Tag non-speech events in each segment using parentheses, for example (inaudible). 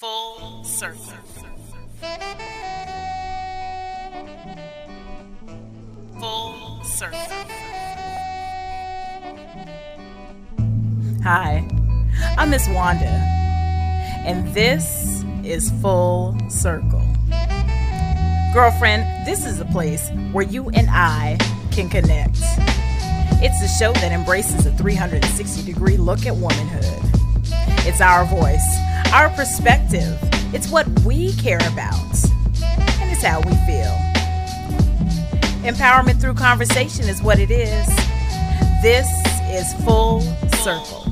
Full circle. Full circle. Hi, I'm Miss Wanda, and this is Full Circle. Girlfriend, this is a place where you and I can connect. It's a show that embraces a 360 degree look at womanhood. It's our voice, our perspective. It's what we care about, and it's how we feel. Empowerment through conversation is what it is. This is Full Circle.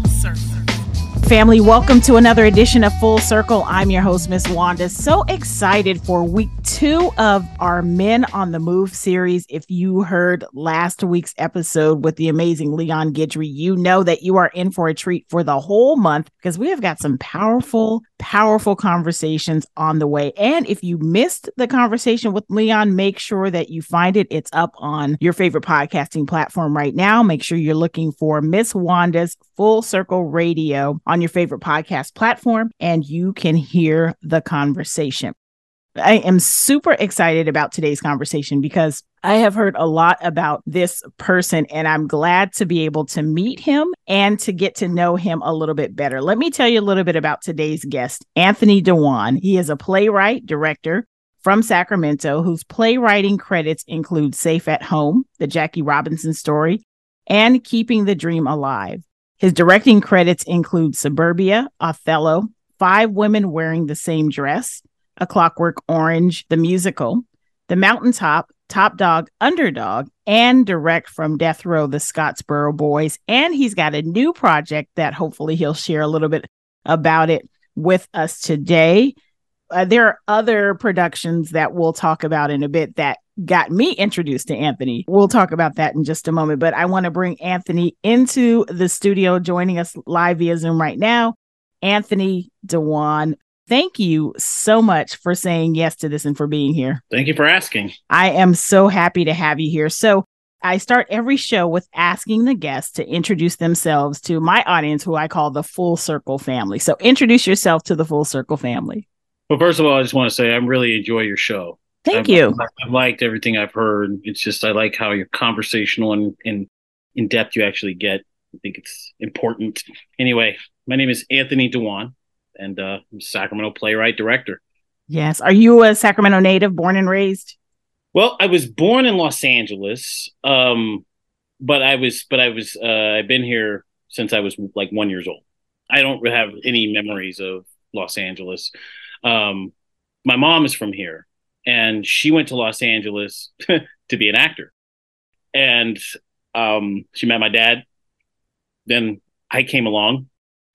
Family, welcome to another edition of Full Circle. I'm your host, Miss Wanda. So excited for week two of our Men on the Move series. If you heard last week's episode with the amazing Leon Guidry, you know that you are in for a treat for the whole month because we have got some powerful, powerful conversations on the way. And if you missed the conversation with Leon, make sure that you find it. It's up on your favorite podcasting platform right now. Make sure you're looking for Miss Wanda's Full Circle Radio on your favorite podcast platform and you can hear the conversation. I am super excited about today's conversation because I have heard a lot about this person, and I'm glad to be able to meet him and to get to know him a little bit better. Let me tell you a little bit about today's guest, Anthony D'Juan. He is a playwright, director from Sacramento, whose playwriting credits include Safe at Home, the Jackie Robinson story, and Keeping the Dream Alive. His directing credits include Suburbia, Othello, Five Women Wearing the Same Dress, A Clockwork Orange, the musical, The Mountaintop, Top Dog, Underdog, and direct from Death Row, The Scottsboro Boys. And he's got a new project that hopefully he'll share a little bit about it with us today. Uh, there are other productions that we'll talk about in a bit that got me introduced to Anthony. We'll talk about that in just a moment, but I want to bring Anthony into the studio joining us live via Zoom right now. Anthony D'Juan, thank you so much for saying yes to this and for being here. Thank you for asking. I am so happy to have you here. So, I start every show with asking the guests to introduce themselves to my audience, who I call the Full Circle family. So, introduce yourself to the Full Circle family. Well, first of all, I just want to say I really enjoy your show. Thank I've, you. I've liked everything I've heard. It's just I like how you're conversational and, and in depth you actually get. I think it's important. Anyway, my name is Anthony D'Juan, and uh, Sacramento playwright director. Yes. Are you a Sacramento native, born and raised? Well, I was born in Los Angeles, um, but I was but I was uh, I've been here since I was like one years old. I don't have any memories of Los Angeles. Um, my mom is from here, and she went to Los Angeles (laughs) to be an actor. And um, she met my dad. Then I came along.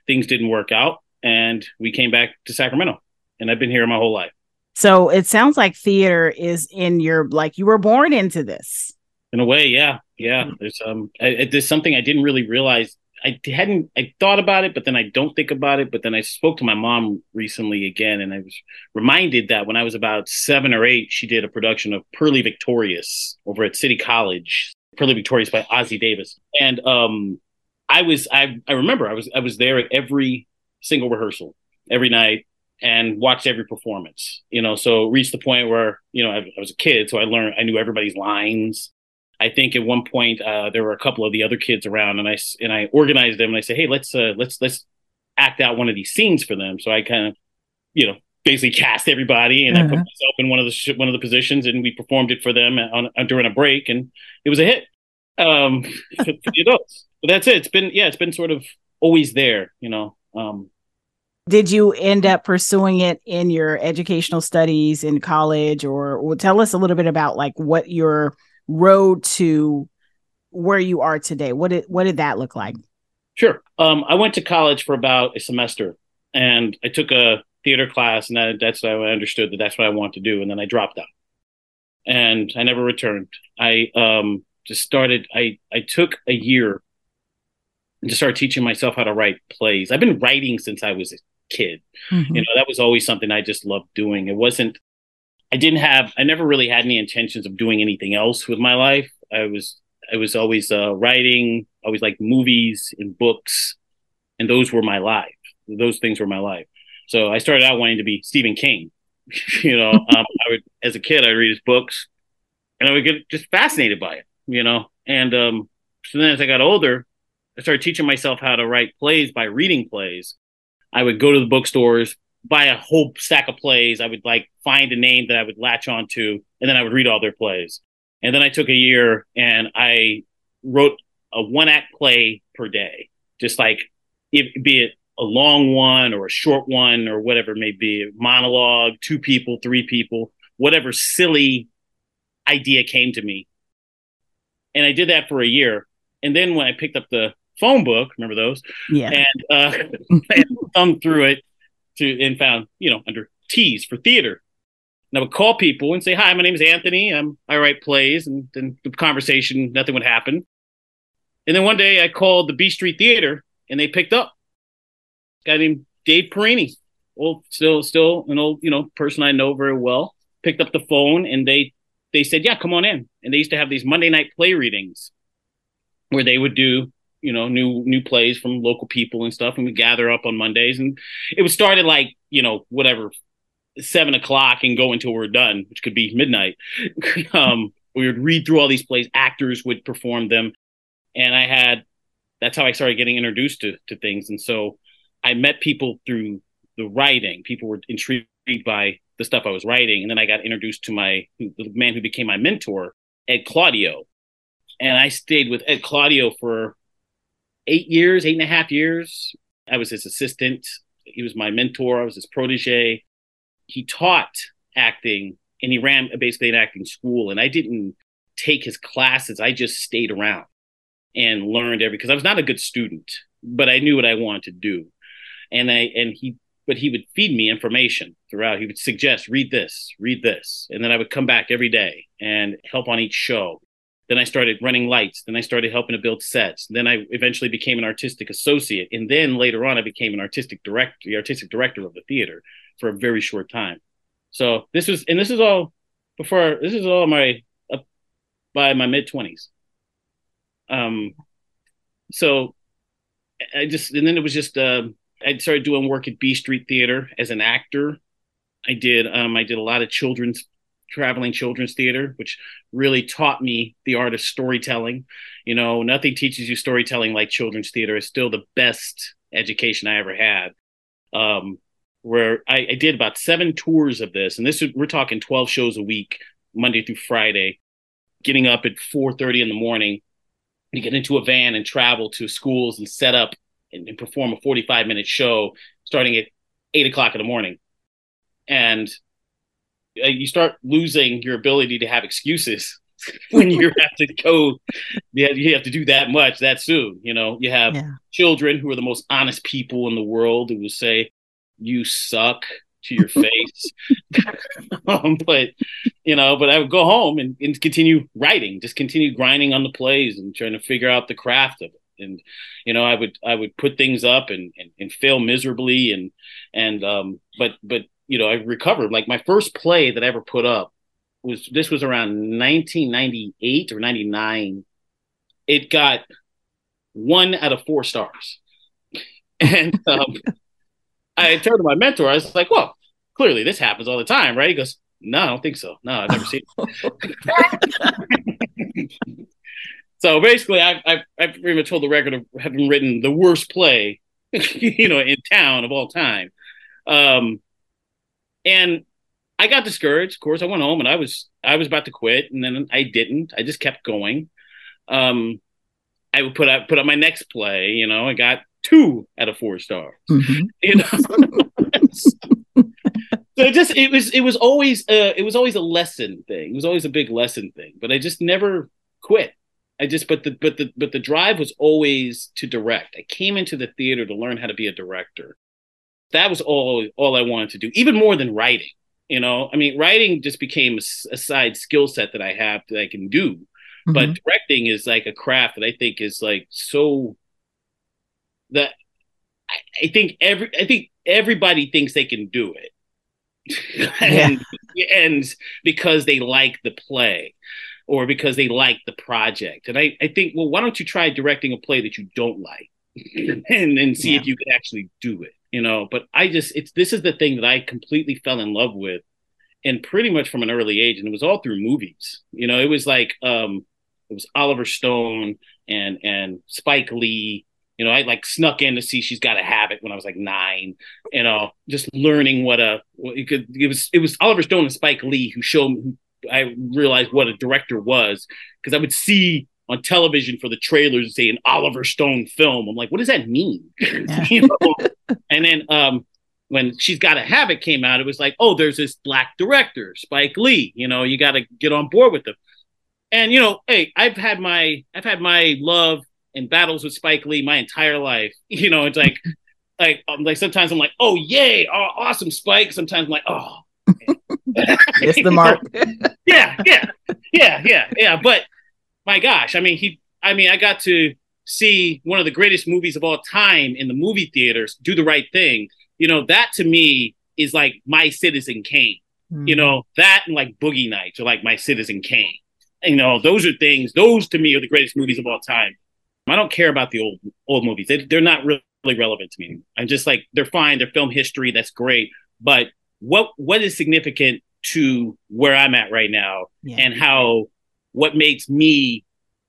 Things didn't work out, and we came back to Sacramento. And I've been here my whole life. So it sounds like theater is in your like you were born into this. In a way, yeah, yeah. There's um, I, there's something I didn't really realize I hadn't I thought about it, but then I don't think about it. But then I spoke to my mom recently again, and I was reminded that when I was about seven or eight, she did a production of Purlie Victorious over at City College. Purlie Victorious by Ossie Davis, and um, I was I I remember I was I was there at every single rehearsal every night and watched every performance. You know, so reached the point where you know I, I was a kid, so I learned I knew everybody's lines. I think at one point uh, there were a couple of the other kids around, and I and I organized them, and I said, "Hey, let's uh, let's let's act out one of these scenes for them." So I kind of, you know, basically cast everybody, and uh-huh. I put myself in one of the sh- one of the positions, and we performed it for them on, on during a break, and it was a hit. Um, for, (laughs) for the adults, but that's it. It's been yeah, it's been sort of always there, you know. Um, did you end up pursuing it in your educational studies in college, or, tell us a little bit about like what your road to where you are today? What did what did that look like? Sure. Um, I went to college for about a semester, and I took a theater class, and that, that's how I understood that that's what I wanted to do, and then I dropped out, and I never returned. I um, just started. I I took a year and just started teaching myself how to write plays. I've been writing since I was kid. Mm-hmm. You know, that was always something I just loved doing. It wasn't I didn't have I never really had any intentions of doing anything else with my life. I was I was always uh, writing, always like movies and books, and those were my life. Those things were my life. So I started out wanting to be Stephen King. (laughs) you know, (laughs) um, I would as a kid I'd read his books, and I would get just fascinated by it. You know, and um, so then as I got older, I started teaching myself how to write plays by reading plays. I would go to the bookstores, buy a whole stack of plays. I would like find a name that I would latch onto, and then I would read all their plays. And then I took a year and I wrote a one act play per day, just like it, be it a long one or a short one or whatever it may be, monologue, two people, three people, whatever silly idea came to me. And I did that for a year. And then when I picked up the phone book, remember those? Yeah. And uh, (laughs) and thumbed through it to and found, you know, under T's for theater. And I would call people and say, "Hi, my name is Anthony. I'm I write plays." And then the conversation, nothing would happen. And then one day I called the B Street Theater and they picked up. guy named Dave Pierini, old, still, still an old, you know, person I know very well. Picked up the phone and they they said, "Yeah, come on in." And they used to have these Monday night play readings where they would do you know new new plays from local people and stuff and we gather up on mondays and it was started like you know whatever seven o'clock and go until we're done which could be midnight. (laughs) Um we would read through all these plays actors would perform them and i had that's how i started getting introduced to, to things and so i met people through the writing. People were intrigued by the stuff i was writing and then i got introduced to my the man who became my mentor ed claudio. And i stayed with ed claudio for eight years, eight and a half years. I was his assistant. He was my mentor. I was his protege. He taught acting and he ran basically an acting school. And I didn't take his classes. I just stayed around and learned every because I was not a good student, but I knew what I wanted to do. And I and he but he would feed me information throughout. He would suggest, read this, read this. And then I would come back every day and help on each show. Then I started running lights. Then I started helping to build sets. Then I eventually became an artistic associate. And then later on, I became an artistic director, the artistic director of the theater for a very short time. So this was, and this is all before, this is all my, uh, by my mid 20s. Um, so I just, and then it was just, uh, I started doing work at B Street Theater as an actor. I did, um, I did a lot of children's traveling children's theater, which really taught me the art of storytelling. You know, nothing teaches you storytelling like children's theater. It's still the best education I ever had. Um, where I, I did about seven tours of this, and this is, we're talking twelve shows a week, Monday through Friday, getting up at four thirty in the morning to get into a van and travel to schools and set up and, and perform a forty five minute show starting at eight o'clock in the morning. And you start losing your ability to have excuses (laughs) when you (laughs) have to go yeah you have to do that much that soon you know? You have yeah. children who are the most honest people in the world who will say you suck to your (laughs) face. Um, but you know but i would go home and, and continue writing just continue grinding on the plays and trying to figure out the craft of it. And you know i would i would put things up and and, and fail miserably and and um but but you know, I recovered. Like my first play that I ever put up was this was around 1998 or 99. It got one out of four stars. (laughs) And um, I turned to my mentor. I was like, well, clearly this happens all the time, right? He goes, no, I don't think so. No, I've never seen it. (laughs) so basically, I've, I've, I've pretty much told the record of having written the worst play, (laughs) you know, in town of all time. Um, and I got discouraged. Of course, I went home and I was I was about to quit, and then I didn't. I just kept going. Um, I would put out put up my next play. You know, I got two out of four stars. Mm-hmm. (laughs) You know, so it just it was it was always uh, it was always a lesson thing. It was always a big lesson thing. But I just never quit. I just but the but the but the drive was always to direct. I came into the theater to learn how to be a director that was all all I wanted to do, even more than writing. You know, I mean, writing just became a, a side skill set that I have that I can do, mm-hmm. but directing is like a craft that I think is like so that I, I think every I think everybody thinks they can do it. (laughs) and yeah. and because they like the play or because they like the project. And I, I think, well, why don't you try directing a play that you don't like (laughs) and, and see yeah. if you can actually do it? You know. But I just it's this is the thing that I completely fell in love with, and pretty much from an early age, and it was all through movies. You know, it was like um, it was Oliver Stone and and Spike Lee. You know, I like snuck in to see She's Gotta Have It when I was like nine. You know, just learning what a it could. It was it was Oliver Stone and Spike Lee who showed me. I realized what a director was because I would see on television for the trailers say an Oliver Stone film. I'm like, what does that mean? (laughs) You know? and then um, when She's Gotta Have It came out, it was like, oh, there's this black director, Spike Lee. You know, you got to get on board with them. And you know, hey, I've had my I've had my love and battles with Spike Lee my entire life. (laughs) You know, it's like like um, like sometimes I'm like, oh yay, oh, awesome Spike. Sometimes I'm like, oh. (laughs) it's the mark. yeah, yeah, yeah, yeah, yeah. But my gosh, I mean, he, I mean, I got to see one of the greatest movies of all time in the movie theaters, Do the Right Thing. You know, that to me is like my Citizen Kane. Mm. You know, that and like Boogie Nights are like my Citizen Kane. You know, those are things, those to me are the greatest movies of all time. I don't care about the old old movies. They, they're not really relevant to me. I'm just like, they're fine. They're film history. That's great. But what what is significant to where I'm at right now yeah. and how what makes me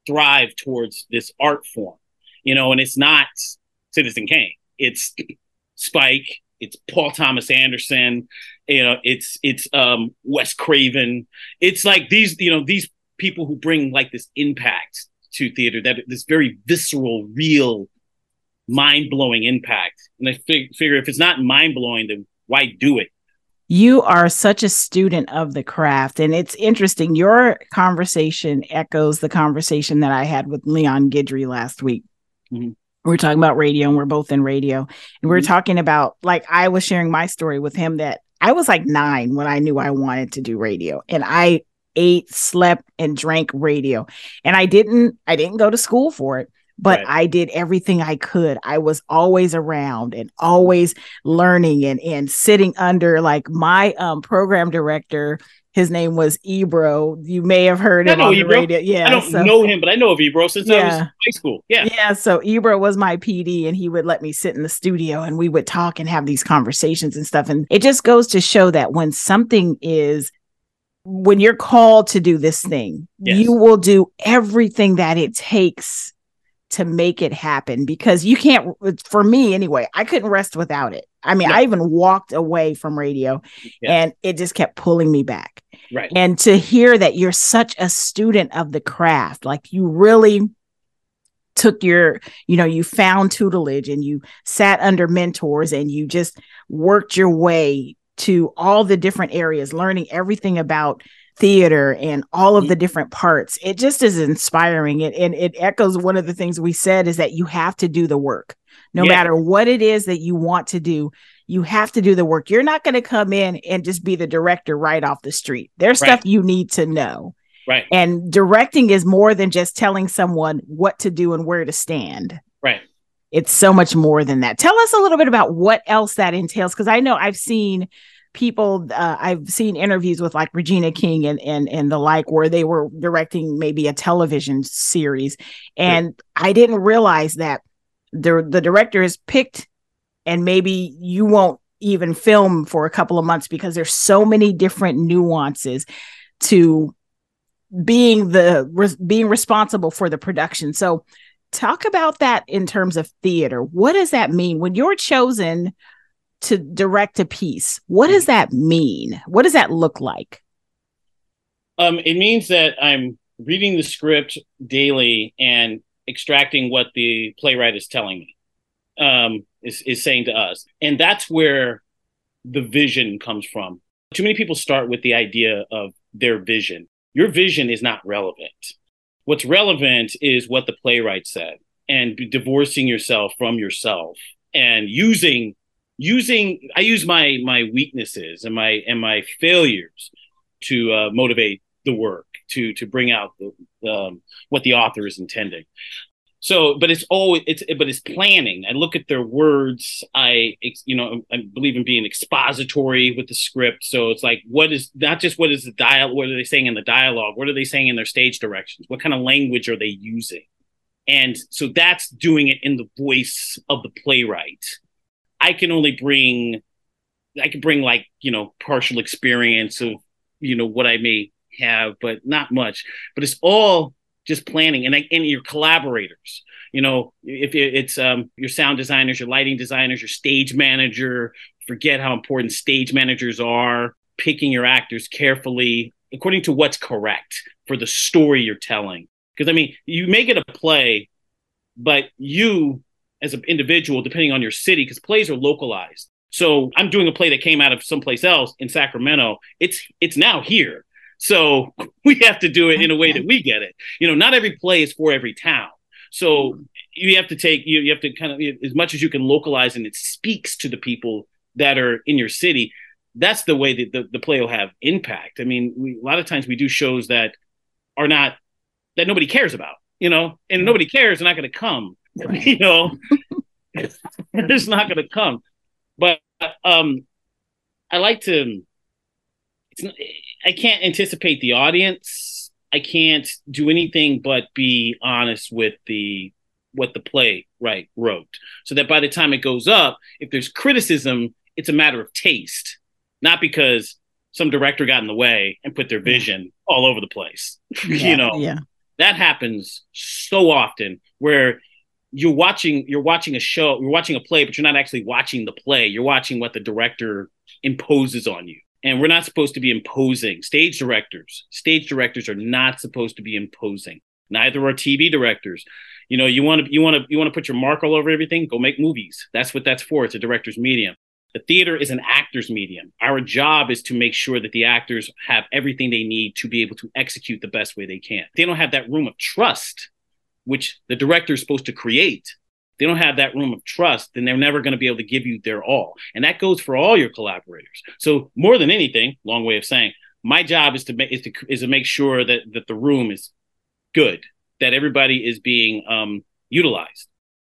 thrive towards this art form, you know, and it's not Citizen Kane, it's Spike, it's Paul Thomas Anderson, you know, it's it's um Wes Craven. It's like these, you know, these people who bring like this impact to theater, that this very visceral, real, mind blowing impact. And I fig- figure if it's not mind blowing, then why do it? You are such a student of the craft. And it's interesting your conversation echoes the conversation that i had with leon guidry last week. Mm-hmm. we are talking about radio and we're both in radio. And mm-hmm. talking about like i was sharing my story with him that i was like nine when i knew i wanted to do radio. And i ate slept and drank radio. And i didn't i didn't go to school for it but right. I did everything I could. I was always around and always learning and and sitting under like my um program director. His name was Ebro. You may have heard him on Ebro. the radio. Yeah, I don't so, know him, but I know of Ebro since yeah. I was high school. Yeah, yeah. So Ebro was my PD, and he would let me sit in the studio, and we would talk and have these conversations and stuff. And it just goes to show that when something is when you're called to do this thing, yes. you will do everything that it takes to make it happen because you can't for me anyway i couldn't rest without it. I mean i even walked away from radio yeah. and it just kept pulling me back. Right. And to hear that you're such a student of the craft like you really took your you know you found tutelage and you sat under mentors and you just worked your way to all the different areas learning everything about theater and all of the different parts. It just is inspiring. It and it echoes one of the things we said is that you have to do the work. No yeah. matter what it is that you want to do, you have to do the work. You're not going to come in and just be the director right off the street. There's right. stuff you need to know. Right. And directing is more than just telling someone what to do and where to stand. Right. It's so much more than that. Tell us a little bit about what else that entails because I know I've seen people uh, I've seen interviews with like Regina King and and and the like where they were directing maybe a television series and yeah. I didn't realize that the the director is picked and maybe you won't even film for a couple of months because there's so many different nuances to being the re- being responsible for the production. So talk about that in terms of theater. What does that mean when you're chosen to direct a piece. What does that mean? What does that look like? Um, it means that I'm reading the script daily and extracting what the playwright is telling me, um, is, is saying to us. And that's where the vision comes from. Too many people start with the idea of their vision. Your vision is not relevant. What's relevant is what the playwright said and divorcing yourself from yourself and using using I use my my weaknesses and my and my failures to uh, motivate the work to to bring out the, um, what the author is intending. So, but it's always it's but it's planning. I look at their words. I you know I believe in being expository with the script. So it's like what is not just what is the dial what are they saying in the dialogue? What are they saying in their stage directions? What kind of language are they using? And so that's doing it in the voice of the playwright I can only bring, I can bring like you know partial experience of you know what I may have, but not much. But it's all just planning and and your collaborators. You know, if it's um, your sound designers, your lighting designers, your stage manager. Forget how important stage managers are. Picking your actors carefully according to what's correct for the story you're telling. Because I mean, you make it a play, but you as an individual, depending on your city, because plays are localized. So I'm doing a play that came out of someplace else in Sacramento. It's it's now here. So (laughs) we have to do it in a way that we get it. You know, not every play is for every town. So you have to take you, you have to kind of as much as you can localize and it speaks to the people that are in your city. That's the way that the, the play will have impact. I mean, we, a lot of times we do shows that are not that nobody cares about, you know, and nobody cares. They're not going to come, (laughs) you know, (laughs) they're not going to come. But um, I like to. It's, I can't anticipate the audience. I can't do anything but be honest with the what the play right wrote, so that by the time it goes up, if there's criticism, it's a matter of taste, not because some director got in the way and put their vision all over the place. (laughs) Yeah, you know, yeah. that happens so often where you're watching you're watching a show, you're watching a play, but you're not actually watching the play. You're watching what the director imposes on you. And we're not supposed to be imposing. Stage directors, stage directors are not supposed to be imposing. Neither are TV directors. You know, you want to you want to you want to put your mark all over everything. Go make movies. That's what that's for. It's a director's medium. The theater is an actor's medium. Our job is to make sure that the actors have everything they need to be able to execute the best way they can. They don't have that room of trust, which the director is supposed to create. They don't have that room of trust, then they're never going to be able to give you their all. And that goes for all your collaborators. So more than anything, long way of saying, my job is to make is to is to make sure that that the room is good, that everybody is being um, utilized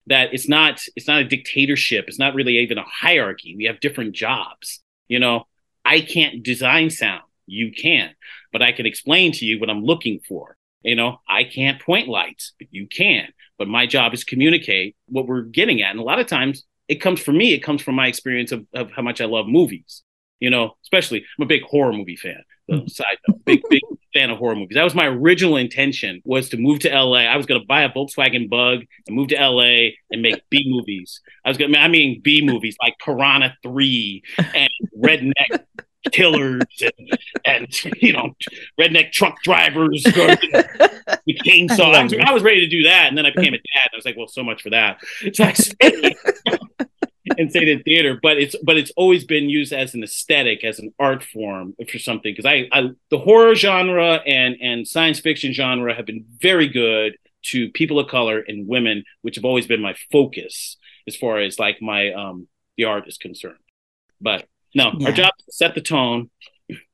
that it's not it's not a dictatorship it's not really even a hierarchy we have different jobs you know i can't design sound you can but i can explain to you what i'm looking for you know i can't point lights but you can but my job is communicate what we're getting at and a lot of times it comes from me it comes from my experience of, of how much i love movies you know especially i'm a big horror movie fan the mm-hmm. side note, big big (laughs) fan of horror movies. That was my original intention was to move to LA. I was going to buy a Volkswagen Bug and move to LA and make B movies. I was going to I mean B movies like Piranha 3 and (laughs) Redneck Killers and, and you know redneck truck drivers with (laughs) chainsaw. I was, I was ready to do that, and then I became a dad. And I was like, well, so much for that. (laughs) So I (laughs) and say it in theater, but it's but it's always been used as an aesthetic, as an art form for something. Because I, I the horror genre and and science fiction genre have been very good to people of color and women, which have always been my focus as far as like my um the art is concerned. But no, yeah. our job is to set the tone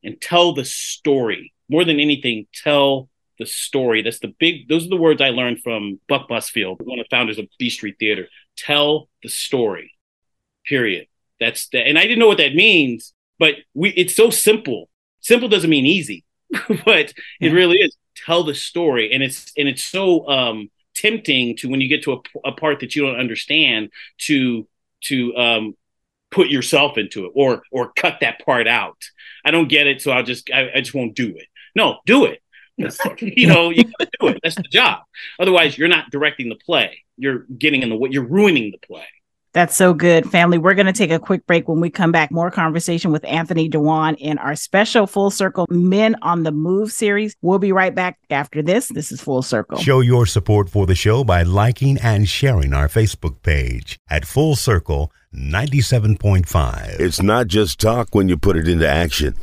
and tell the story more than anything. Tell the story. That's the big. Those are the words I learned from Buck Busfield, one of the founders of B Street Theater. Tell the story period. That's the, and I didn't know what that means, but we, it's so simple. Simple doesn't mean easy, (laughs) but yeah. it really is. Tell the story. And it's, and it's so, um, tempting to when you get to a, a part that you don't understand to, to, um, put yourself into it or, or cut that part out. I don't get it. So I'll just, I, I just won't do it. No, do it. (laughs) you know, you gotta do it. That's the job. Otherwise, you're not directing the play. You're getting in the way. You're ruining the play. That's so good, family. We're going to take a quick break. When we come back, more conversation with Anthony D'Juan in our special Full Circle Men on the Move series. We'll be right back after this. This is Full Circle. Show your support for the show by liking and sharing our Facebook page at Full Circle 97.5. It's not just talk when you put it into action.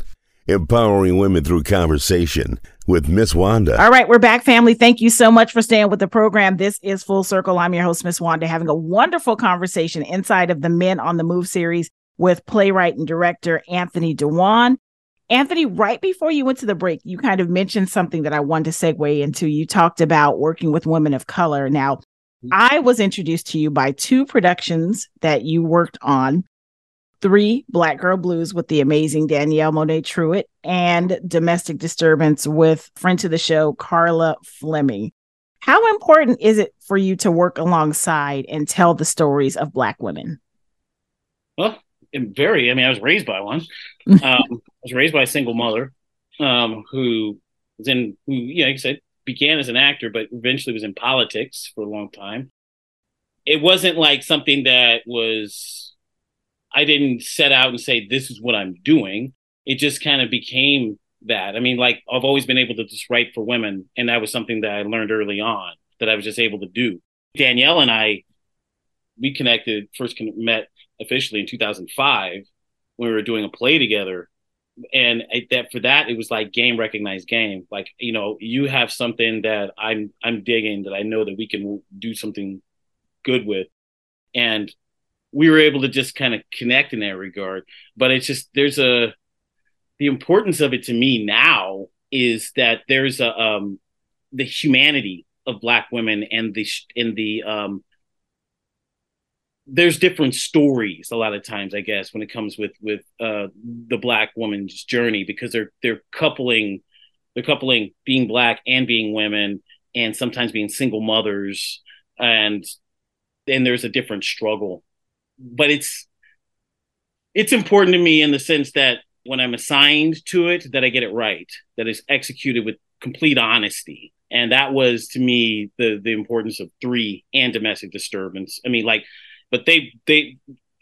Empowering women through conversation with Miss Wanda. All right, we're back, family. Thank you so much for staying with the program. This is Full Circle. I'm your host, Miss Wanda, having a wonderful conversation inside of the Men on the Move series with playwright and director Anthony D'Juan. Anthony, right before you went to the break, you kind of mentioned something that I wanted to segue into. You talked about working with women of color. Now. I was introduced to you by two productions that you worked on three Black Girl Blues with the amazing Danielle Monet Truitt and Domestic Disturbance with friend to the show, Carla Fleming. How important is it for you to work alongside and tell the stories of Black women? Well, very. I mean, I was raised by one. (laughs) um, I was raised by a single mother um, who was in, who, yeah, like I said, began as an actor, but eventually was in politics for a long time. It wasn't like something that was, I didn't set out and say, this is what I'm doing. It just kind of became that. I mean, like, I've always been able to just write for women, and that was something that I learned early on that I was just able to do. Danielle and I, we connected, first met officially in 2005 when we were doing a play together and that for that it was like game recognized game like you know you have something that i'm i'm digging that i know that we can do something good with and we were able to just kind of connect in that regard. But it's just there's a the importance of it to me now is that there's a um the humanity of black women and the in the um there's different stories a lot of times i guess when it comes with with uh the black woman's journey because they're they're coupling they're coupling being black and being women and sometimes being single mothers and then there's a different struggle but it's it's important to me in the sense that when i'm assigned to it that i get it right that is executed with complete honesty. And that was to me the the importance of three and domestic disturbance. I mean like but they they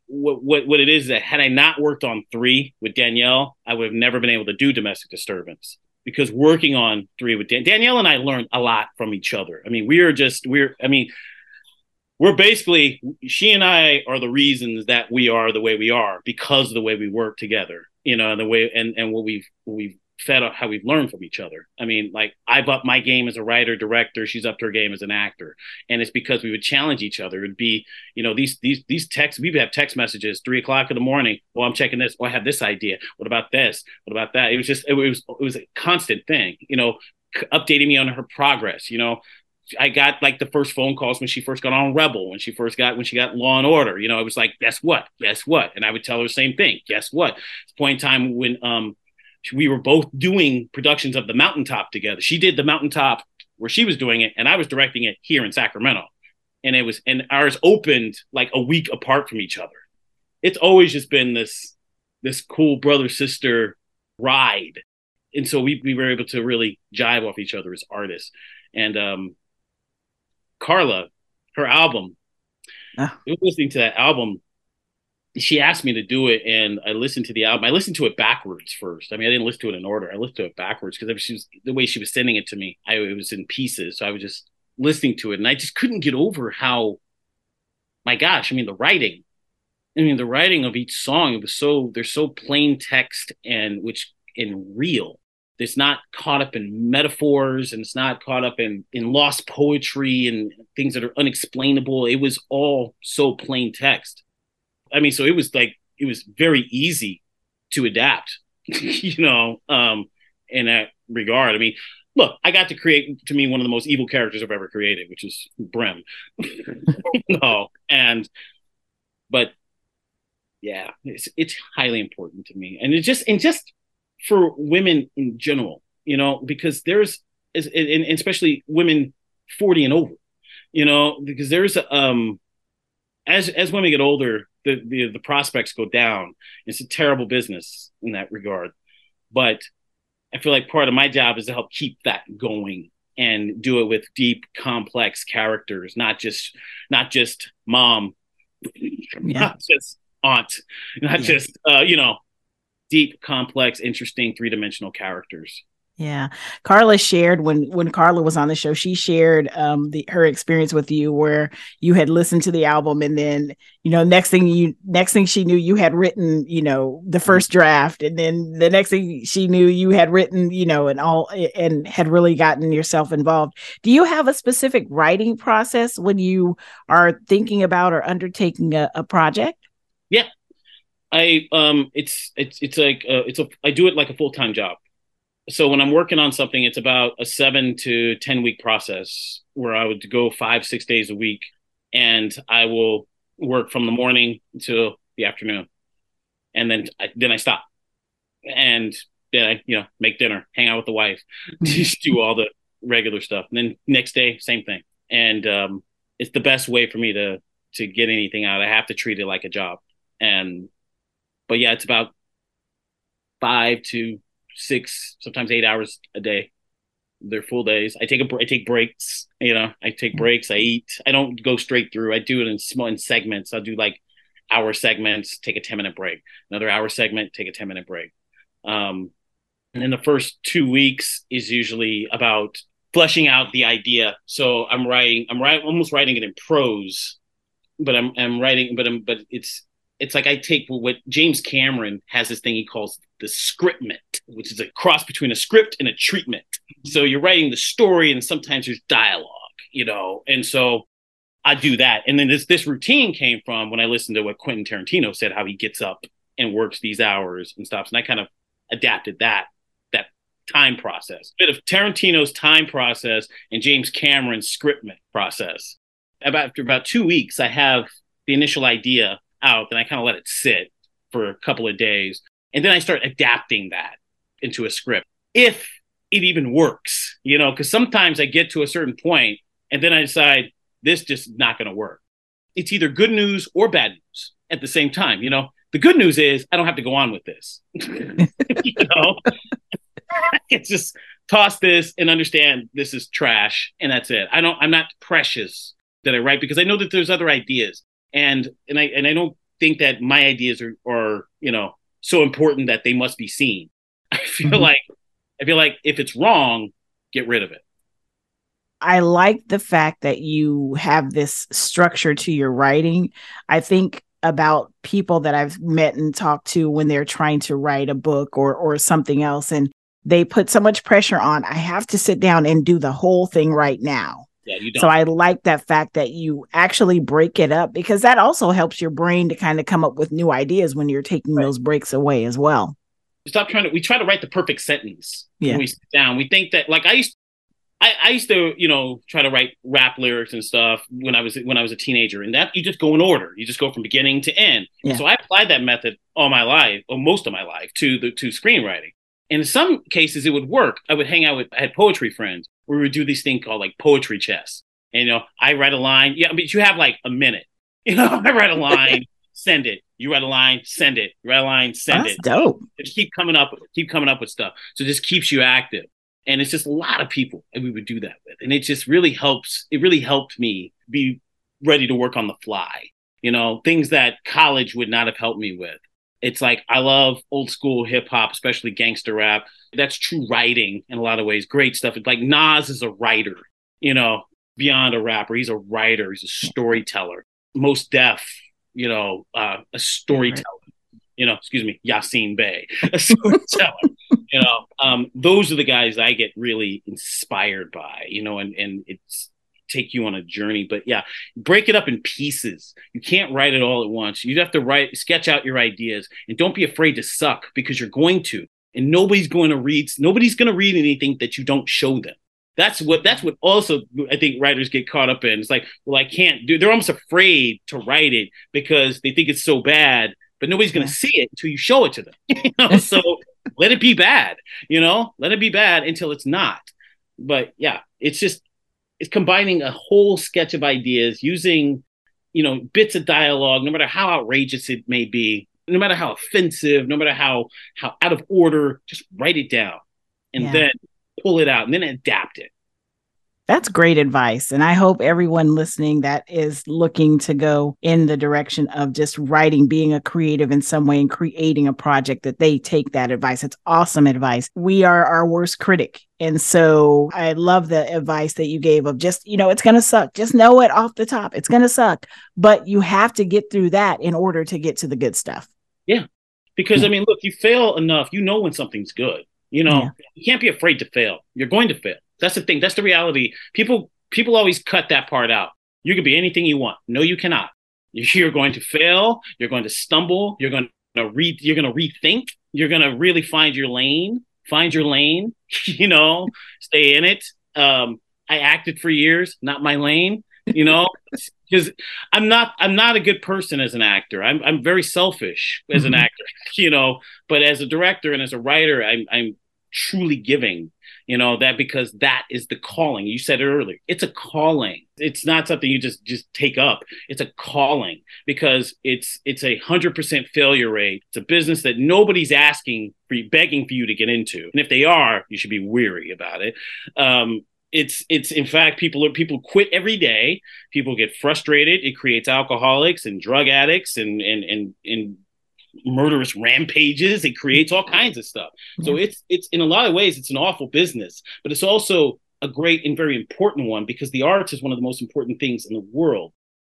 what, what what it is that had I not worked on three with Danielle, I would have never been able to do domestic disturbance. Because working on three with Dan- Danielle and I learned a lot from each other. I mean, we are just we're I mean, we're basically she and I are the reasons that we are the way we are because of the way we work together. You know, and the way and and what we've what we've fed off how we've learned from each other. I mean, like I've upped my game as a writer, director. She's upped her game as an actor, and it's because we would challenge each other. It'd be, you know, these these these texts. We would have text messages three o'clock in the morning. Well, I'm checking this. Well, I have this idea. What about this? What about that? It was just it was it was a constant thing. You know, updating me on her progress. You know, I got like the first phone calls when she first got on Rebel, when she first got when she got Law and Order. You know, it was like, guess what? Guess what? And I would tell her the same thing. Guess what? It's point in time when um we were both doing productions of the mountaintop together she did the mountaintop where she was doing it and i was directing it here in sacramento and it was and ours opened like a week apart from each other it's always just been this this cool brother sister ride and so we, we were able to really jive off each other as artists and um carla her album ah. listening to that album she asked me to do it and I listened to the album. I listened to it backwards first. I mean, I didn't listen to it in order. I listened to it backwards because she was the way she was sending it to me. I it was in pieces, so I was just listening to it, and I just couldn't get over how, my gosh, I mean, the writing. I mean, the writing of each song it was so they're so plain text and which in real. It's not caught up in metaphors and it's not caught up in in lost poetry and things that are unexplainable. It was all so plain text I mean, so it was like it was very easy to adapt, (laughs) you know, um, in that regard. I mean, look, I got to create to me one of the most evil characters I've ever created, which is brem (laughs) no, and but yeah, it's it's highly important to me, and it just and just for women in general, you know, because there's and especially women forty and over, you know, because there's um as as women get older, the, the the prospects go down. It's a terrible business in that regard. But I feel like part of my job is to help keep that going and do it with deep, complex characters, not just not just mom, yeah. (laughs) not just aunt, not yeah. just uh, you know, deep, complex, interesting, three dimensional characters. Yeah. Carla shared when when Carla was on the show, she shared um the her experience with you where you had listened to the album and then, you know, next thing you next thing she knew you had written, you know, the first draft and then the next thing she knew you had written, you know, and all and had really gotten yourself involved. Do you have a specific writing process when you are thinking about or undertaking a, a project? Yeah. I um it's it's it's like uh, it's a I do it like a full-time job so when I'm working on something, it's about a seven to 10 week process where I would go five, six days a week and I will work from the morning until the afternoon. And then, I, then I stop and then I, you know, make dinner, hang out with the wife, (laughs) just do all the regular stuff. And then next day, same thing. And, um, it's the best way for me to, to get anything out. I have to treat it like a job and but yeah, it's about five to six, sometimes eight hours a day. They're full days. I take a I take breaks. You know, I take breaks. I eat. I don't go straight through. I do it in small in segments. I'll do like hour segments. Take a ten minute break. Another hour segment. Take a ten minute break. Um, and then the first two weeks is usually about fleshing out the idea. So I'm writing. I'm writing almost writing it in prose, but I'm I'm writing. But I'm but it's it's like I take what James Cameron has this thing he calls the scriptment, which is a cross between a script and a treatment. So you're writing the story, and sometimes there's dialogue, you know, and so I do that. And then this this routine came from when I listened to what Quentin Tarantino said, how he gets up and works these hours and stops, and I kind of adapted that that time process. A bit of Tarantino's time process and James Cameron's scriptment process. About after about two weeks, I have the initial idea out, then I kind of let it sit for a couple of days. And then I start adapting that into a script. If it even works, you know, because sometimes I get to a certain point and then I decide this just not going to work. It's either good news or bad news at the same time. You know, the good news is I don't have to go on with this. (laughs) you know, (laughs) it's just toss this and understand this is trash and that's it. I don't, I'm not precious that I write because I know that there's other ideas and and I and I don't think that my ideas are are you know so important that they must be seen. (laughs) I feel mm-hmm. like I feel like if it's wrong, get rid of it. I like the fact that you have this structure to your writing. I think about people that I've met and talked to when they're trying to write a book or or something else and they put so much pressure on I have to sit down and do the whole thing right now. Yeah, you don't. So I like that fact that you actually break it up because that also helps your brain to kind of come up with new ideas when you're taking right. those breaks away as well. Stop trying to. We try to write the perfect sentence yeah. when we sit down. We think that like I used. I, I used to, you know, try to write rap lyrics and stuff when I was when I was a teenager, and that you just go in order. You just go from beginning to end. Yeah. So I applied that method all my life, or most of my life, to the to screenwriting. And in some cases, it would work. I would hang out with I had poetry friends, where we would do these things called like poetry chess. And, you know, I write a line. Yeah, but you have like a minute. (laughs) You know, I write a line, send it. You write a line, send it. You write a line, send That's it. dope. Just keep coming up, keep coming up with stuff. So it just keeps you active. And it's just a lot of people that we would do that with. And it just really helps. It really helped me be ready to work on the fly. You know, things that college would not have helped me with. It's like I love old school hip hop, especially gangster rap. That's true writing in a lot of ways. Great stuff. It's like Nas is a writer, you know, beyond a rapper. He's a writer. He's a storyteller. Mos Def, you know, uh, a storyteller. You know, excuse me, Yasiin Bey, a (laughs) storyteller. you know, um, those are the guys I get really inspired by. You know, and and it's take you on a journey. But yeah, break it up in pieces. You can't write it all at once. You have to write, sketch out your ideas, and don't be afraid to suck because you're going to. And nobody's going to read. Nobody's going to read anything that you don't show them. That's what that's what also I think writers get caught up in. It's like, well, I can't do. They're almost afraid to write it because they think it's so bad, but nobody's going to yeah. see it until you show it to them. (laughs) you know? (laughs) so let it be bad. You know, let it be bad until it's not. But yeah, it's just it's combining a whole sketch of ideas using, you know, bits of dialogue, no matter how outrageous it may be, no matter how offensive, no matter how how out of order, just write it down and yeah. then pull it out and then adapt it. That's great advice. And I hope everyone listening that is looking to go in the direction of just writing, being a creative in some way and creating a project that they take that advice. It's awesome advice. We are our worst critic. And so I love the advice that you gave of just, you know, it's going to suck. Just know it off the top. It's going to suck. But you have to get through that in order to get to the good stuff. Yeah. Because, yeah. I mean, look, you fail enough, you know when something's good. You know, yeah. you can't be afraid to fail. You're going to fail. That's the thing. That's the reality. People people always cut that part out. You can be anything you want. No, you cannot. (laughs) You're going to fail. You're going to stumble. You're going to read. You're going to rethink. You're going to really find your lane. Find your lane. (laughs) you know, stay in it. Um, I acted for years, not my lane. You know, (laughs) because I'm not I'm not a good person as an actor. I'm I'm very selfish as an mm-hmm. actor. You know, but as a director and as a writer, I'm I'm truly giving you know that because that is the calling. You said it earlier. It's a calling. It's not something you just just take up. It's a calling because it's it's a hundred percent failure rate. It's a business that nobody's asking for you begging for you to get into. And if they are you should be weary about it. Um it's it's in fact people are people quit every day. People get frustrated. It creates alcoholics and drug addicts and and and, and murderous rampages. It creates all kinds of stuff. So it's it's in a lot of ways it's an awful business, but it's also a great and very important one because the arts is one of the most important things in the world.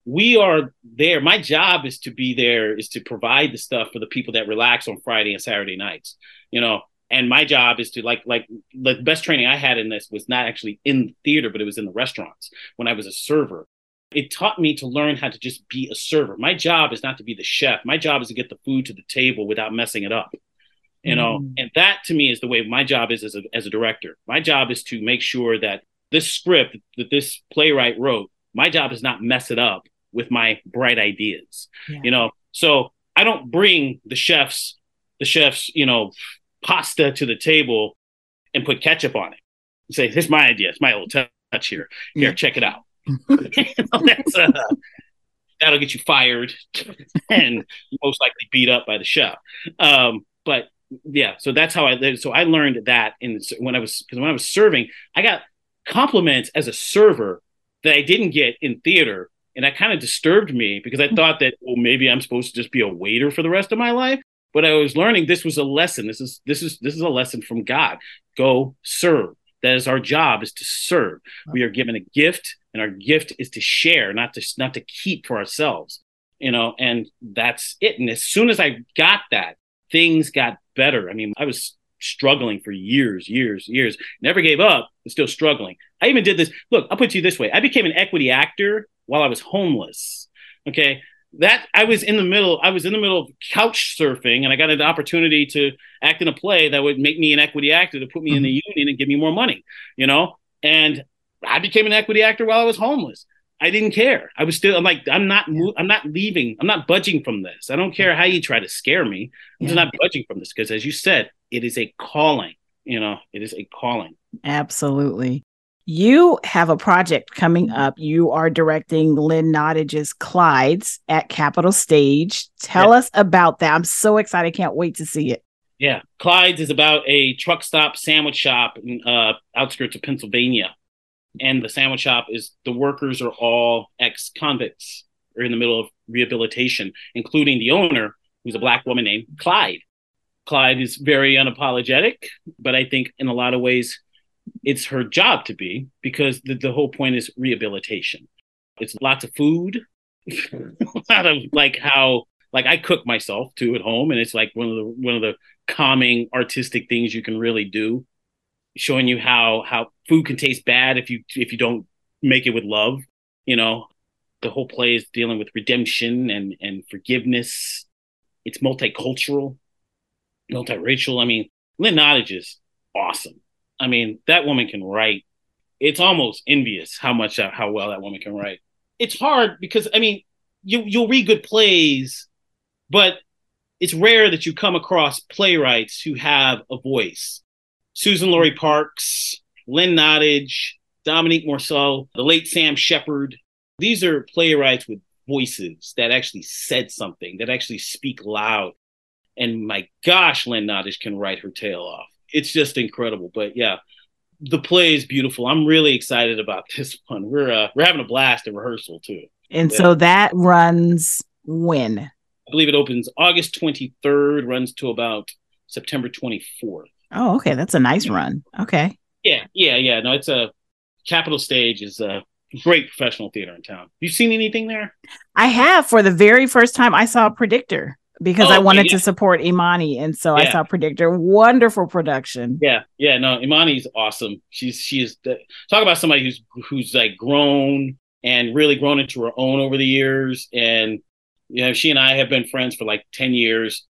We are there. My job is to be there, is to provide the stuff for the people that relax on Friday and Saturday nights. You know, and my job is to like like the best training I had in this was not actually in theater, but it was in the restaurants when I was a server it taught me to learn how to just be a server. My job is not to be the chef. My job is to get the food to the table without messing it up. You know, mm. and that to me is the way my job is as a, as a director. My job is to make sure that this script that this playwright wrote, my job is not mess it up with my bright ideas. Yeah. You know, so I don't bring the chefs, the chefs, you know, pasta to the table and put ketchup on it. Say, here's my idea. It's my little touch here. Here, yeah. check it out (laughs) that's, uh, that'll get you fired (laughs) and most likely beat up by the chef. Um, but yeah, so that's how I lived. So I learned that in when I was because when I was serving, I got compliments as a server that I didn't get in theater, and that kind of disturbed me because I thought that well maybe I'm supposed to just be a waiter for the rest of my life. But I was learning this was a lesson. This is this is this is a lesson from God. Go serve. That is our job is to serve. We are given a gift and our gift is to share, not to not to keep for ourselves. You know, and that's it. And as soon as I got that, things got better. I mean, I was struggling for years, years, years. Never gave up, but still struggling. I even did this. Look, I'll put you this way: I became an equity actor while I was homeless. Okay, that I was in the middle. I was in the middle of couch surfing, and I got an opportunity to act in a play that would make me an equity actor to put me mm-hmm. in the mm-hmm. union and give me more money. You know, and I became an equity actor while I was homeless. I didn't care. I was still. I'm like, I'm not. I'm not leaving. I'm not budging from this. I don't care how you try to scare me. I'm yeah. just not budging from this because, as you said, it is a calling. You know, it is a calling. Absolutely. You have a project coming up. You are directing Lynn Nottage's Clyde's at Capital Stage. Tell yeah. us about that. I'm so excited. Can't wait to see it. Yeah. Clyde's is about a truck stop sandwich shop in uh, outskirts of Pennsylvania. And the sandwich shop is the workers are all ex convicts or in the middle of rehabilitation, including the owner, who's a black woman named Clyde. Clyde is very unapologetic, but I think in a lot of ways it's her job to be because the, the whole point is rehabilitation. It's lots of food, a (laughs) lot of like how like I cook myself too at home, and it's like one of the one of the calming artistic things you can really do, showing you how how food can taste bad if you if you don't make it with love. You know, the whole play is dealing with redemption and and forgiveness. It's multicultural, multiracial. I mean, Lynn Nottage is awesome. I mean, that woman can write. It's almost envious how much uh, how well that woman can write. It's hard because I mean, you you'll read good plays, but it's rare that you come across playwrights who have a voice. Suzan-Lori Parks, Lynn Nottage, Dominique Morisseau, the late Sam Shepard. These are playwrights with voices that actually said something, that actually speak loud. And my gosh, Lynn Nottage can write her tail off it's just incredible. But yeah, the play is beautiful. I'm really excited about (laughs) this one. We're uh, we're having a blast in rehearsal too. And yeah. so that runs when? I believe it opens August 23rd, runs to about September 24th. Oh, okay, that's a nice run. Okay. Yeah, yeah, yeah. No, it's a Capital Stage is a great professional theater in town. You seen anything there? I have for the very first time. I saw Predictor because oh, I wanted yeah. to support Imani, and so yeah. I saw Predictor. Wonderful production. Yeah, yeah, no, Imani's awesome. She's she's talk about somebody who's who's like grown and really grown into her own over the years, and you know, she and I have been friends for like ten years.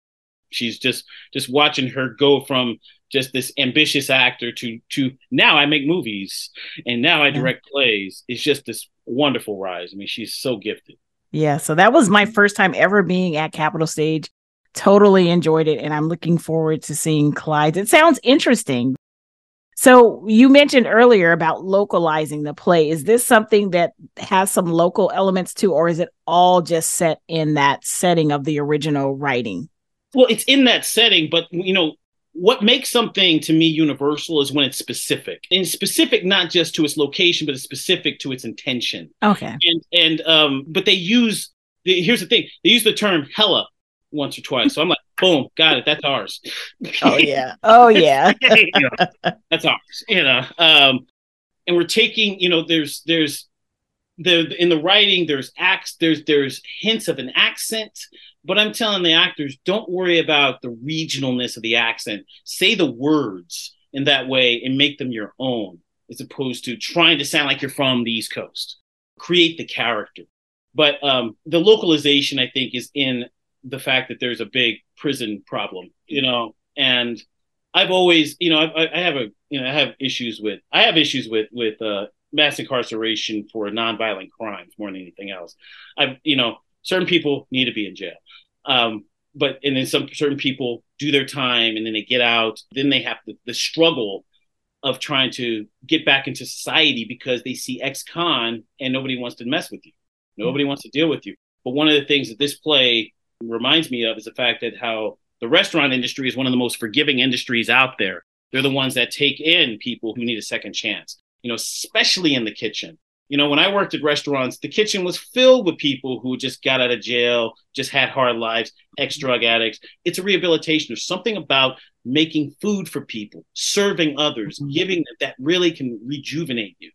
She's just just watching her go from just this ambitious actor to to now I make movies and now I direct yeah. plays. It's just this wonderful rise. I mean, she's so gifted. Yeah, so that was my first time ever being at Capital Stage. Totally enjoyed it, and I'm looking forward to seeing Clyde. It sounds interesting. So you mentioned earlier about localizing the play. Is this something that has some local elements to, or is it all just set in that setting of the original writing? Well, it's in that setting, but you know, what makes something to me universal is when it's specific. And specific not just to its location but it's specific to its intention. Okay. And and um but they use the, here's the thing. They use the term hella once or twice. So i'm like boom got it. That's ours. Oh yeah. (laughs) Oh yeah. (laughs) You know, that's ours you know. Um and we're taking you know there's there's the in the writing there's acts there's there's hints of an accent but I'm telling the actors, don't worry about the regionalness of the accent. Say the words in that way and make them your own, as opposed to trying to sound like you're from the East Coast. Create the character. But um, the localization, I think, is in the fact that there's a big prison problem, you know, and I've always, you know, I, I have a, you know, I have issues with, I have issues with, with uh, mass incarceration for nonviolent crimes more than anything else. I've, you know, certain people need to be in jail. Um, but and then some certain people do their time and then they get out. Then they have the, the struggle of trying to get back into society because they see ex-con and nobody wants to mess with you. Nobody wants to deal with you. But one of the things that this play reminds me of is the fact that how the restaurant industry is one of the most forgiving industries out there. They're the ones that take in people who need a second chance, you know, especially in the kitchen. You know, when I worked at restaurants, the kitchen was filled with people who just got out of jail, just had hard lives, ex drug addicts. It's a rehabilitation. There's something about making food for people, serving others, mm-hmm. giving them that really can rejuvenate you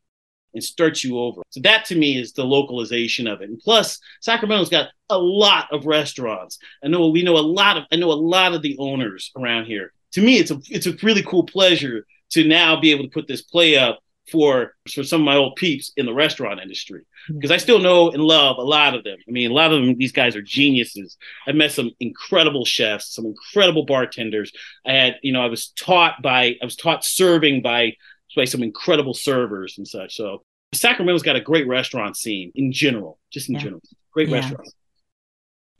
and start you over. So that to me is the localization of it. And plus, Sacramento's got a lot of restaurants. I know we know a lot of I know a lot of the owners around here. To me, it's a it's a really cool pleasure to now be able to put this play up for for some of my old peeps in the restaurant industry because I still know and love a lot of them. I mean, a lot of them, these guys are geniuses. I met some incredible chefs, some incredible bartenders. I had, you know, I was taught by, I was taught serving by by some incredible servers and such. So Sacramento's got a great restaurant scene in general, just in yeah. general, great yeah. restaurant.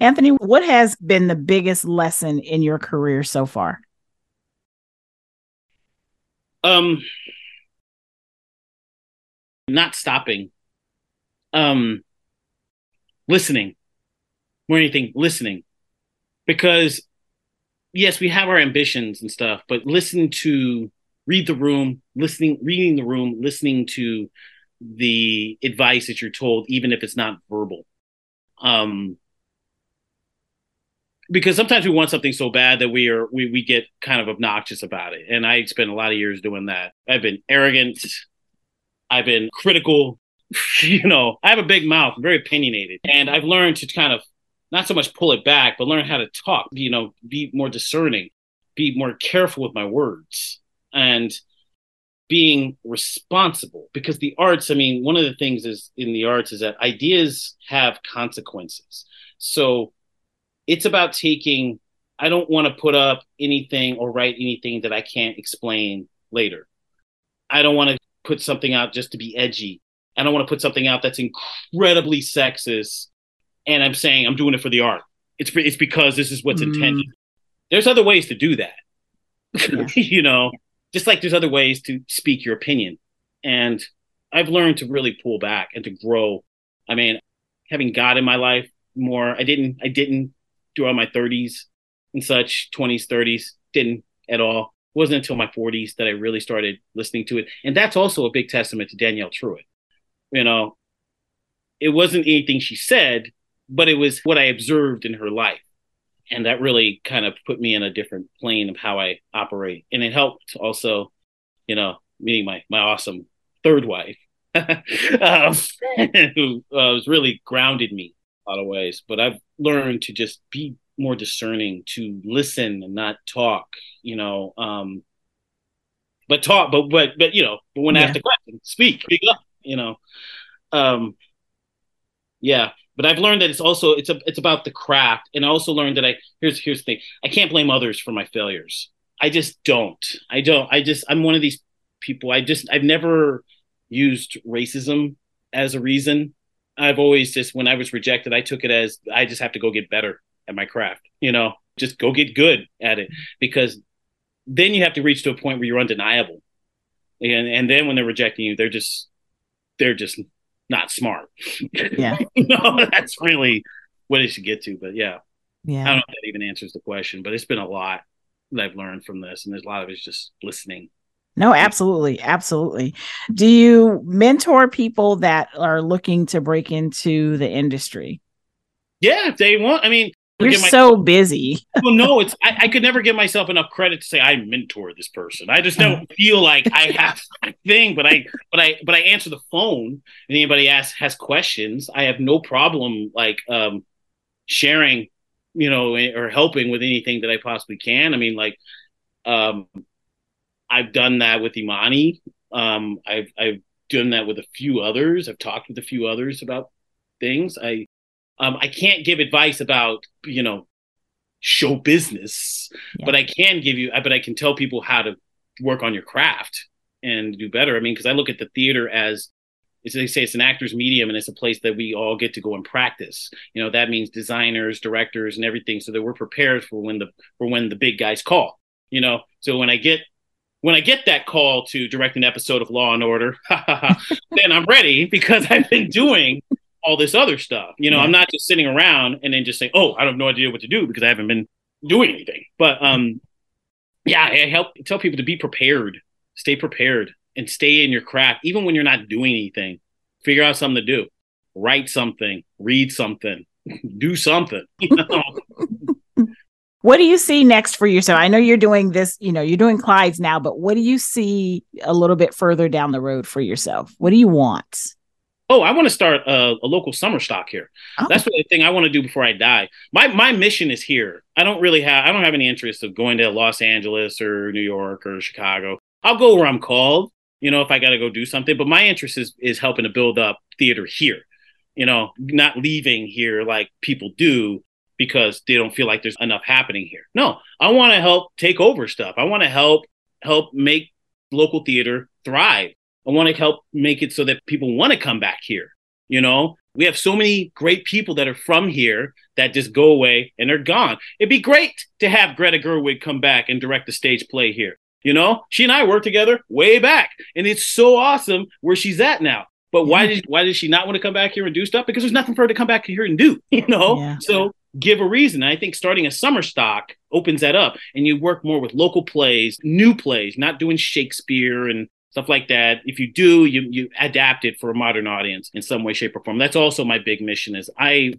Anthony, what has been the biggest lesson in your career so far? Um, not stopping, um, listening more anything, listening. Because yes, we have our ambitions and stuff, but listen to read the room, listening, reading the room, listening to the advice that you're told, even if it's not verbal. Um, because sometimes we want something so bad that we are we we get kind of obnoxious about it, and I spent a lot of years doing that. I've been arrogant, I've been critical. (laughs) you know, I have a big mouth, very opinionated, and I've learned to kind of not so much pull it back, but learn how to talk. You know, be more discerning, be more careful with my words, and being responsible. Because the arts, I mean, one of the things is in the arts is that ideas have consequences. So it's about taking. I don't want to put up anything or write anything that I can't explain later. I don't want to put something out just to be edgy. I don't want to put something out that's incredibly sexist. And I'm saying I'm doing it for the art. It's it's because this is what's mm. intended. There's other ways to do that. Yeah. (laughs) you know, just like there's other ways to speak your opinion. And I've learned to really pull back and to grow. I mean, having God in my life more, I didn't I didn't throughout my 30s and such, 20s, 30s, didn't at all wasn't until my 40s that I really started listening to it. And that's also a big testament to Danielle Truitt. You know, it wasn't anything she said, but it was what I observed in her life. And that really kind of put me in a different plane of how I operate. And it helped also, you know, meeting my, my awesome third wife, (laughs) um, (laughs) who uh, was really grounded me a lot of ways. But I've learned to just be more discerning to listen and not talk, you know. Um, but talk, but but but you know, but when yeah. asked a question, speak, speak up, you know. Um, yeah, but I've learned that it's also it's a it's about the craft, and I also learned that I here's here's the thing: I can't blame others for my failures. I just don't. I don't. I just I'm one of these people. I just I've never used racism as a reason. I've always just when I was rejected, I took it as I just have to go get better at my craft, you know, just go get good at it because then you have to reach to a point where you're undeniable. and and then when they're rejecting you, they're just they're just not smart. (laughs) Yeah. no, (laughs) that's really what it should get to. But yeah, Yeah. I don't know if that even answers the question, but it's been a lot that I've learned from this, and there's a lot of it's just listening. No, absolutely. Absolutely. Do you mentor people that are looking to break into the industry? Yeah, if they want. I mean, You're so busy. (laughs) well, no, it's I, I could never give myself enough credit to say I mentor this person. I just don't feel like I have (laughs) that thing, but I but I but I answer the phone and anybody asks has questions. I have no problem like um sharing, you know, or helping with anything that I possibly can. I mean, like um I've done that with Imani. Um I've I've done that with a few others. I've talked with a few others about things. I um I can't give advice about, you know, show business, Yeah. but I can give you, but I can tell people how to work on your craft and do better. I mean, because I look at the theater as, as they say, it's an actor's medium and it's a place that we all get to go and practice. You know, that means designers, directors, and everything, so that we're prepared for when the for when the big guys call. You know, so when I get when I get that call to direct an episode of Law and Order, (laughs) then I'm ready because I've been doing all this other stuff. You know, I'm not just sitting around and then just saying, "Oh, I have no idea what to do" because I haven't been doing anything. But um, yeah, I help tell people to be prepared, stay prepared, and stay in your craft, even when you're not doing anything. Figure out something to do. Write something, read something, (laughs) do something. You know? (laughs) What do you see next for yourself? I know you're doing this, you know, you're doing Clyde's now, but what do you see a little bit further down the road for yourself? What do you want? Oh, I want to start a, a local summer stock here. Oh. That's the thing I want to do before I die. My my mission is here. I don't really have I don't have any interest of going to Los Angeles or New York or Chicago. I'll go where I'm called, you know, if I got to go do something, but my interest is is helping to build up theater here. You know, not leaving here like people do because they don't feel like there's enough happening here. No, I want to help take over stuff. I want to help help make local theater thrive. I want to help make it so that people want to come back here. You know, we have so many great people that are from here that just go away and they're gone. It'd be great to have Greta Gerwig come back and direct a stage play here. You know, she and I worked together way back, and it's so awesome where she's at now. But why did why did she not want to come back here and do stuff? Because there's nothing for her to come back here and do. You know, Yeah. so give a reason. I think starting a summer stock opens that up, and you work more with local plays, new plays, not doing Shakespeare and stuff like that. If you do, you you adapt it for a modern audience in some way, shape, or form. That's also my big mission. Is I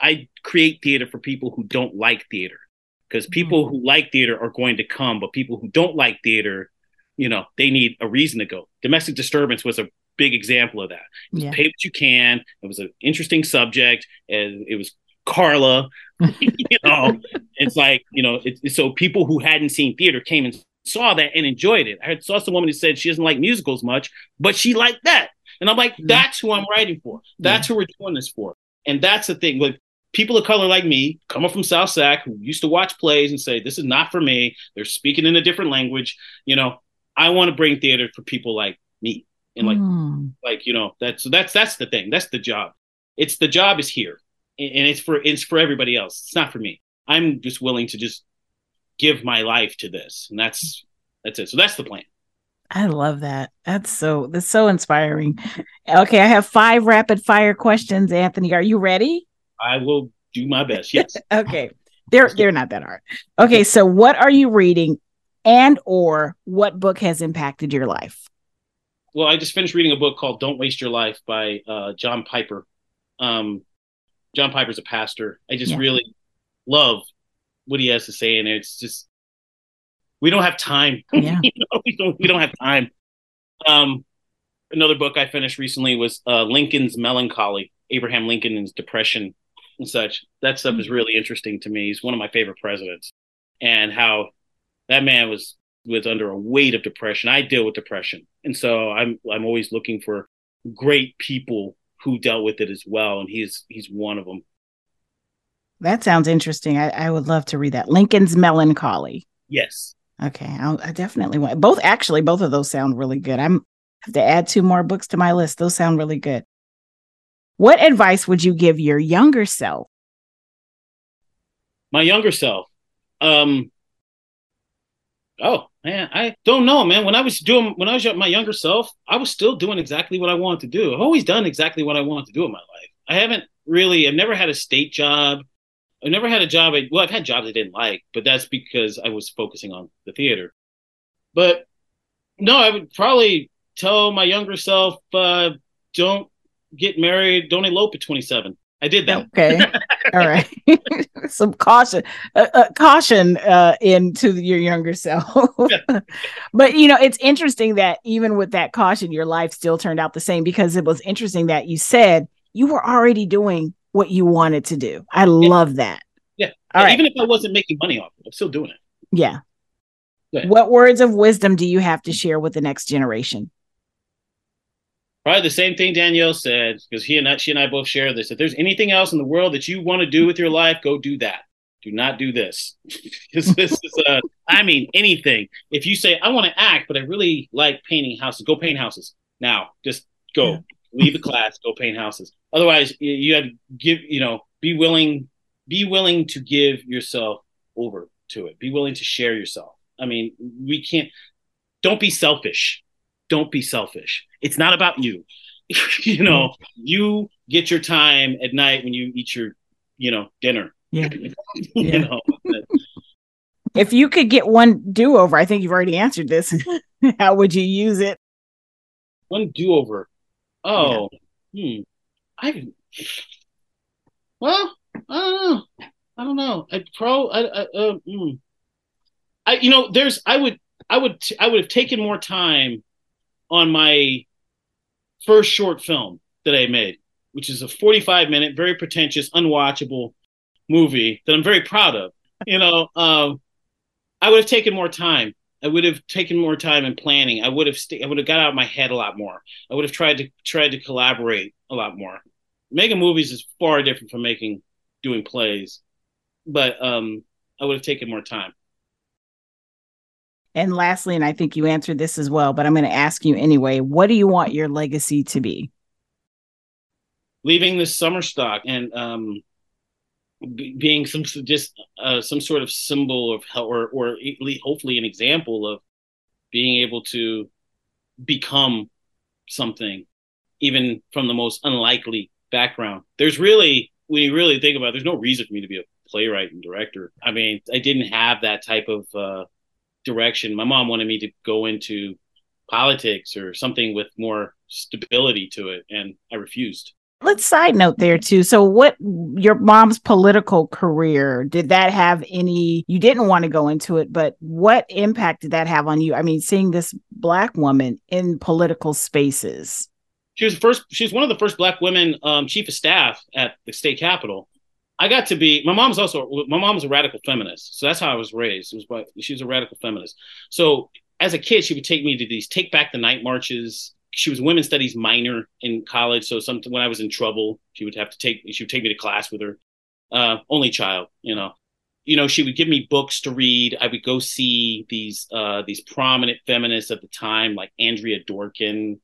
I create theater for people who don't like theater, because hmm. people who like theater are going to come, but people who don't like theater, you know, they need a reason to go. Domestic disturbance was a big example of that Yeah. pay what you can. It was an interesting subject, and it was Carla. (laughs) you know, it's like you know, it, so people who hadn't seen theater came and saw that and enjoyed it. I heard, saw some woman who said she doesn't like musicals much, but she liked that, and I'm like, that's who I'm writing for. That's who we're doing this for, and that's the thing. Like people of color like me, coming from South Sac, who used to watch plays and say, "This is not for me." They're speaking in a different language. You know, I want to bring theater for people like me, and like Mm. like you know that's that's that's the thing that's the job it's the job is here and it's for it's for everybody else it's not for me i'm just willing to just give my life to this and that's that's it so that's the plan I love that. That's so that's so inspiring. Okay, I have five rapid fire questions, Anthony. Are you ready? i will do my best yes (laughs) Okay. They're they're not that hard. Okay, so what are you reading and or what book has impacted your life? well i just finished reading a book called don't waste your life by uh, john piper um, john piper's a pastor i just Yeah. really love what he has to say and it's just we don't have time (laughs) Yeah. you know, we don't we don't have time. Um, another book I finished recently was uh, Lincoln's Melancholy, Abraham Lincoln's depression and such. That stuff is really interesting to me. He's one of my favorite presidents, and how that man was was under a weight of depression. I deal with depression, and so I'm I'm always looking for great people who dealt with it as well, and he's he's one of them. That sounds interesting. I, I would love to read that. Lincoln's Melancholy. Yes. Okay, I'll, I definitely want both. Actually, both of those sound really good. I'm have to add two more books to my list. Those sound really good. What advice would you give your younger self? my younger self um Oh man, I don't know, man. When I was doing, when I was my younger self, I was still doing exactly what I wanted to do. I've always done exactly what I wanted to do in my life. I haven't really, I've never had a state job. I never had a job. I, well, I've had jobs I didn't like, but that's because I was focusing on the theater. But no, I would probably tell my younger self, uh, don't get married, don't elope at 27. I did that. Okay. (laughs) All right. (laughs) Some caution, uh, uh, caution uh, into your younger self. (laughs) but you know, it's interesting that even with that caution, your life still turned out the same because it was interesting that you said you were already doing what you wanted to do. I yeah. love that. Yeah. All right. Even if I wasn't making money off it, I'm still doing it. Yeah. What words of wisdom do you have to share with the next generation? Probably the same thing Danielle said, because he and I, she and I both share this. If there's anything else in the world that you want to do with your life, go do that. Do not do this. (laughs) Because this is uh, I mean, anything. If you say, I want to act, but I really like painting houses, go paint houses. Now, just go. Yeah. Leave the class, go paint houses. Otherwise, you, had to give, you know, be willing, be willing to give yourself over to it. Be willing to share yourself. I mean, we can't don't be selfish don't be selfish. It's not about you. (laughs) you know, mm-hmm. you get your time at night when you eat your, you know, dinner. Yeah. (laughs) you know. if you could get one do over, I think you've already answered this. (laughs) How would you use it? One do over. Oh, yeah. hmm. I well, I don't know. I don't know. I pro. I, I, uh, mm. I, you know, there's. I would. I would. I would have taken more time on my first short film that I made, which is a 45 minute, very pretentious, unwatchable movie that I'm very proud of. You know, (laughs) um, I would have taken more time. I would have taken more time in planning. I would have st- I would have got out of my head a lot more. I would have tried to tried to collaborate a lot more. Making movies is far different from making doing plays, but um, I would have taken more time. And lastly, and I think you answered this as well, but I'm going to ask you anyway what do you want your legacy to be? Leaving the summer stock and um, being some just uh, some sort of symbol of how, or, or hopefully an example of being able to become something, even from the most unlikely background. There's really, when you really think about it, there's no reason for me to be a playwright and director. I mean, I didn't have that type of uh, direction. My mom wanted me to go into politics or something with more stability to it, and I refused. Let's side note there too. So, what your mom's political career did that have any? You didn't want to go into it, but what impact did that have on you? I mean, seeing this black woman in political spaces. She was first. She was one of the first black women um, chief of staff at the state capitol. I got to be my mom's also my mom's a radical feminist, so that's how I was raised. It was by, she was a radical feminist. So as a kid, she would take me to these take back the night marches. She was women's studies minor in college, so something when I was in trouble, she would have to take she would take me to class with her. Uh, only child, you know. You know, she would give me books to read. I would go see these uh, these prominent feminists at the time, like Andrea Dworkin,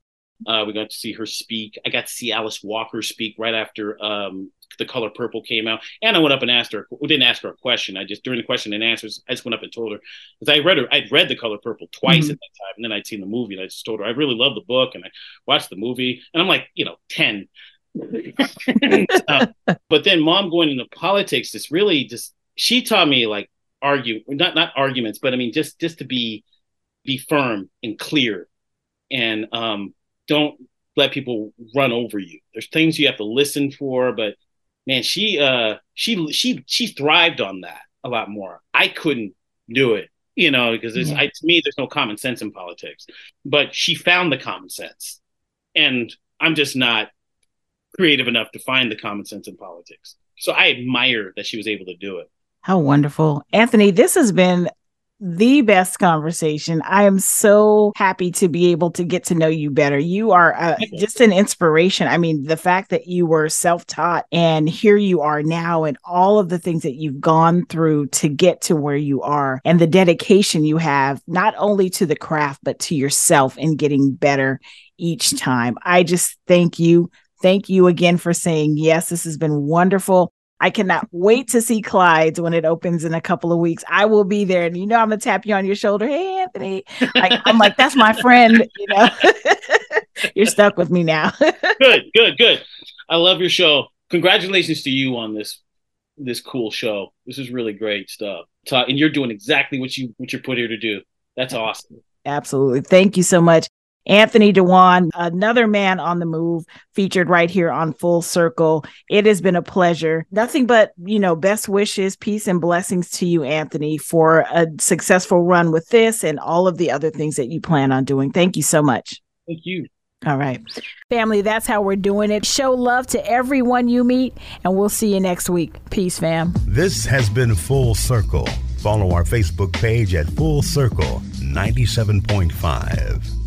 uh, we got to see her speak. I got to see Alice Walker speak right after um, the color purple came out. And I went up and asked her. We didn't ask her a question. I just during the question and answers, I just went up and told her because I read her. I'd read the color purple twice mm-hmm. at that time, and then I'd seen the movie, and I just told her I really love the book, and I watched the movie, and I'm like, you know, ten. uh, (laughs) but then mom going into politics, just really just she taught me like argue not not arguments, but I mean just just to be be firm and clear and um don't let people run over you. There's things you have to listen for, but man, she uh she she she thrived on that a lot more. I couldn't do it, you know, because yeah. I, to me there's no common sense in politics. But she found the common sense, and I'm just not creative enough to find the common sense in politics. So I admire that she was able to do it. How wonderful. Anthony, this has been the best conversation. I am so happy to be able to get to know you better. You are uh, just an inspiration. I mean, the fact that you were self taught and here you are now, and all of the things that you've gone through to get to where you are, and the dedication you have, not only to the craft, but to yourself and getting better each time. I just thank you. Thank you again for saying yes. This has been wonderful. I cannot wait to see Clyde's when it opens in a couple of weeks. I will be there. And you know, I'm gonna tap you on your shoulder. Hey, Anthony. Like, I'm like, that's my friend, you know. (laughs) You're stuck with me now. (laughs) good, good, good. I love your show. Congratulations to you on this this cool show. This is really great stuff. And you're doing exactly what you what you're put here to do. That's awesome. Absolutely. Thank you so much. Anthony D'Juan, another man on the move, featured right here on Full Circle. It has been a pleasure. Nothing but, you know, best wishes, peace, and blessings to you, Anthony, for a successful run with this and all of the other things that you plan on doing. Thank you so much. Thank you. All right. Family, that's how we're doing it. Show love to everyone you meet, and we'll see you next week. Peace, fam. This has been Full Circle. Follow our Facebook page at Full Circle 97.5.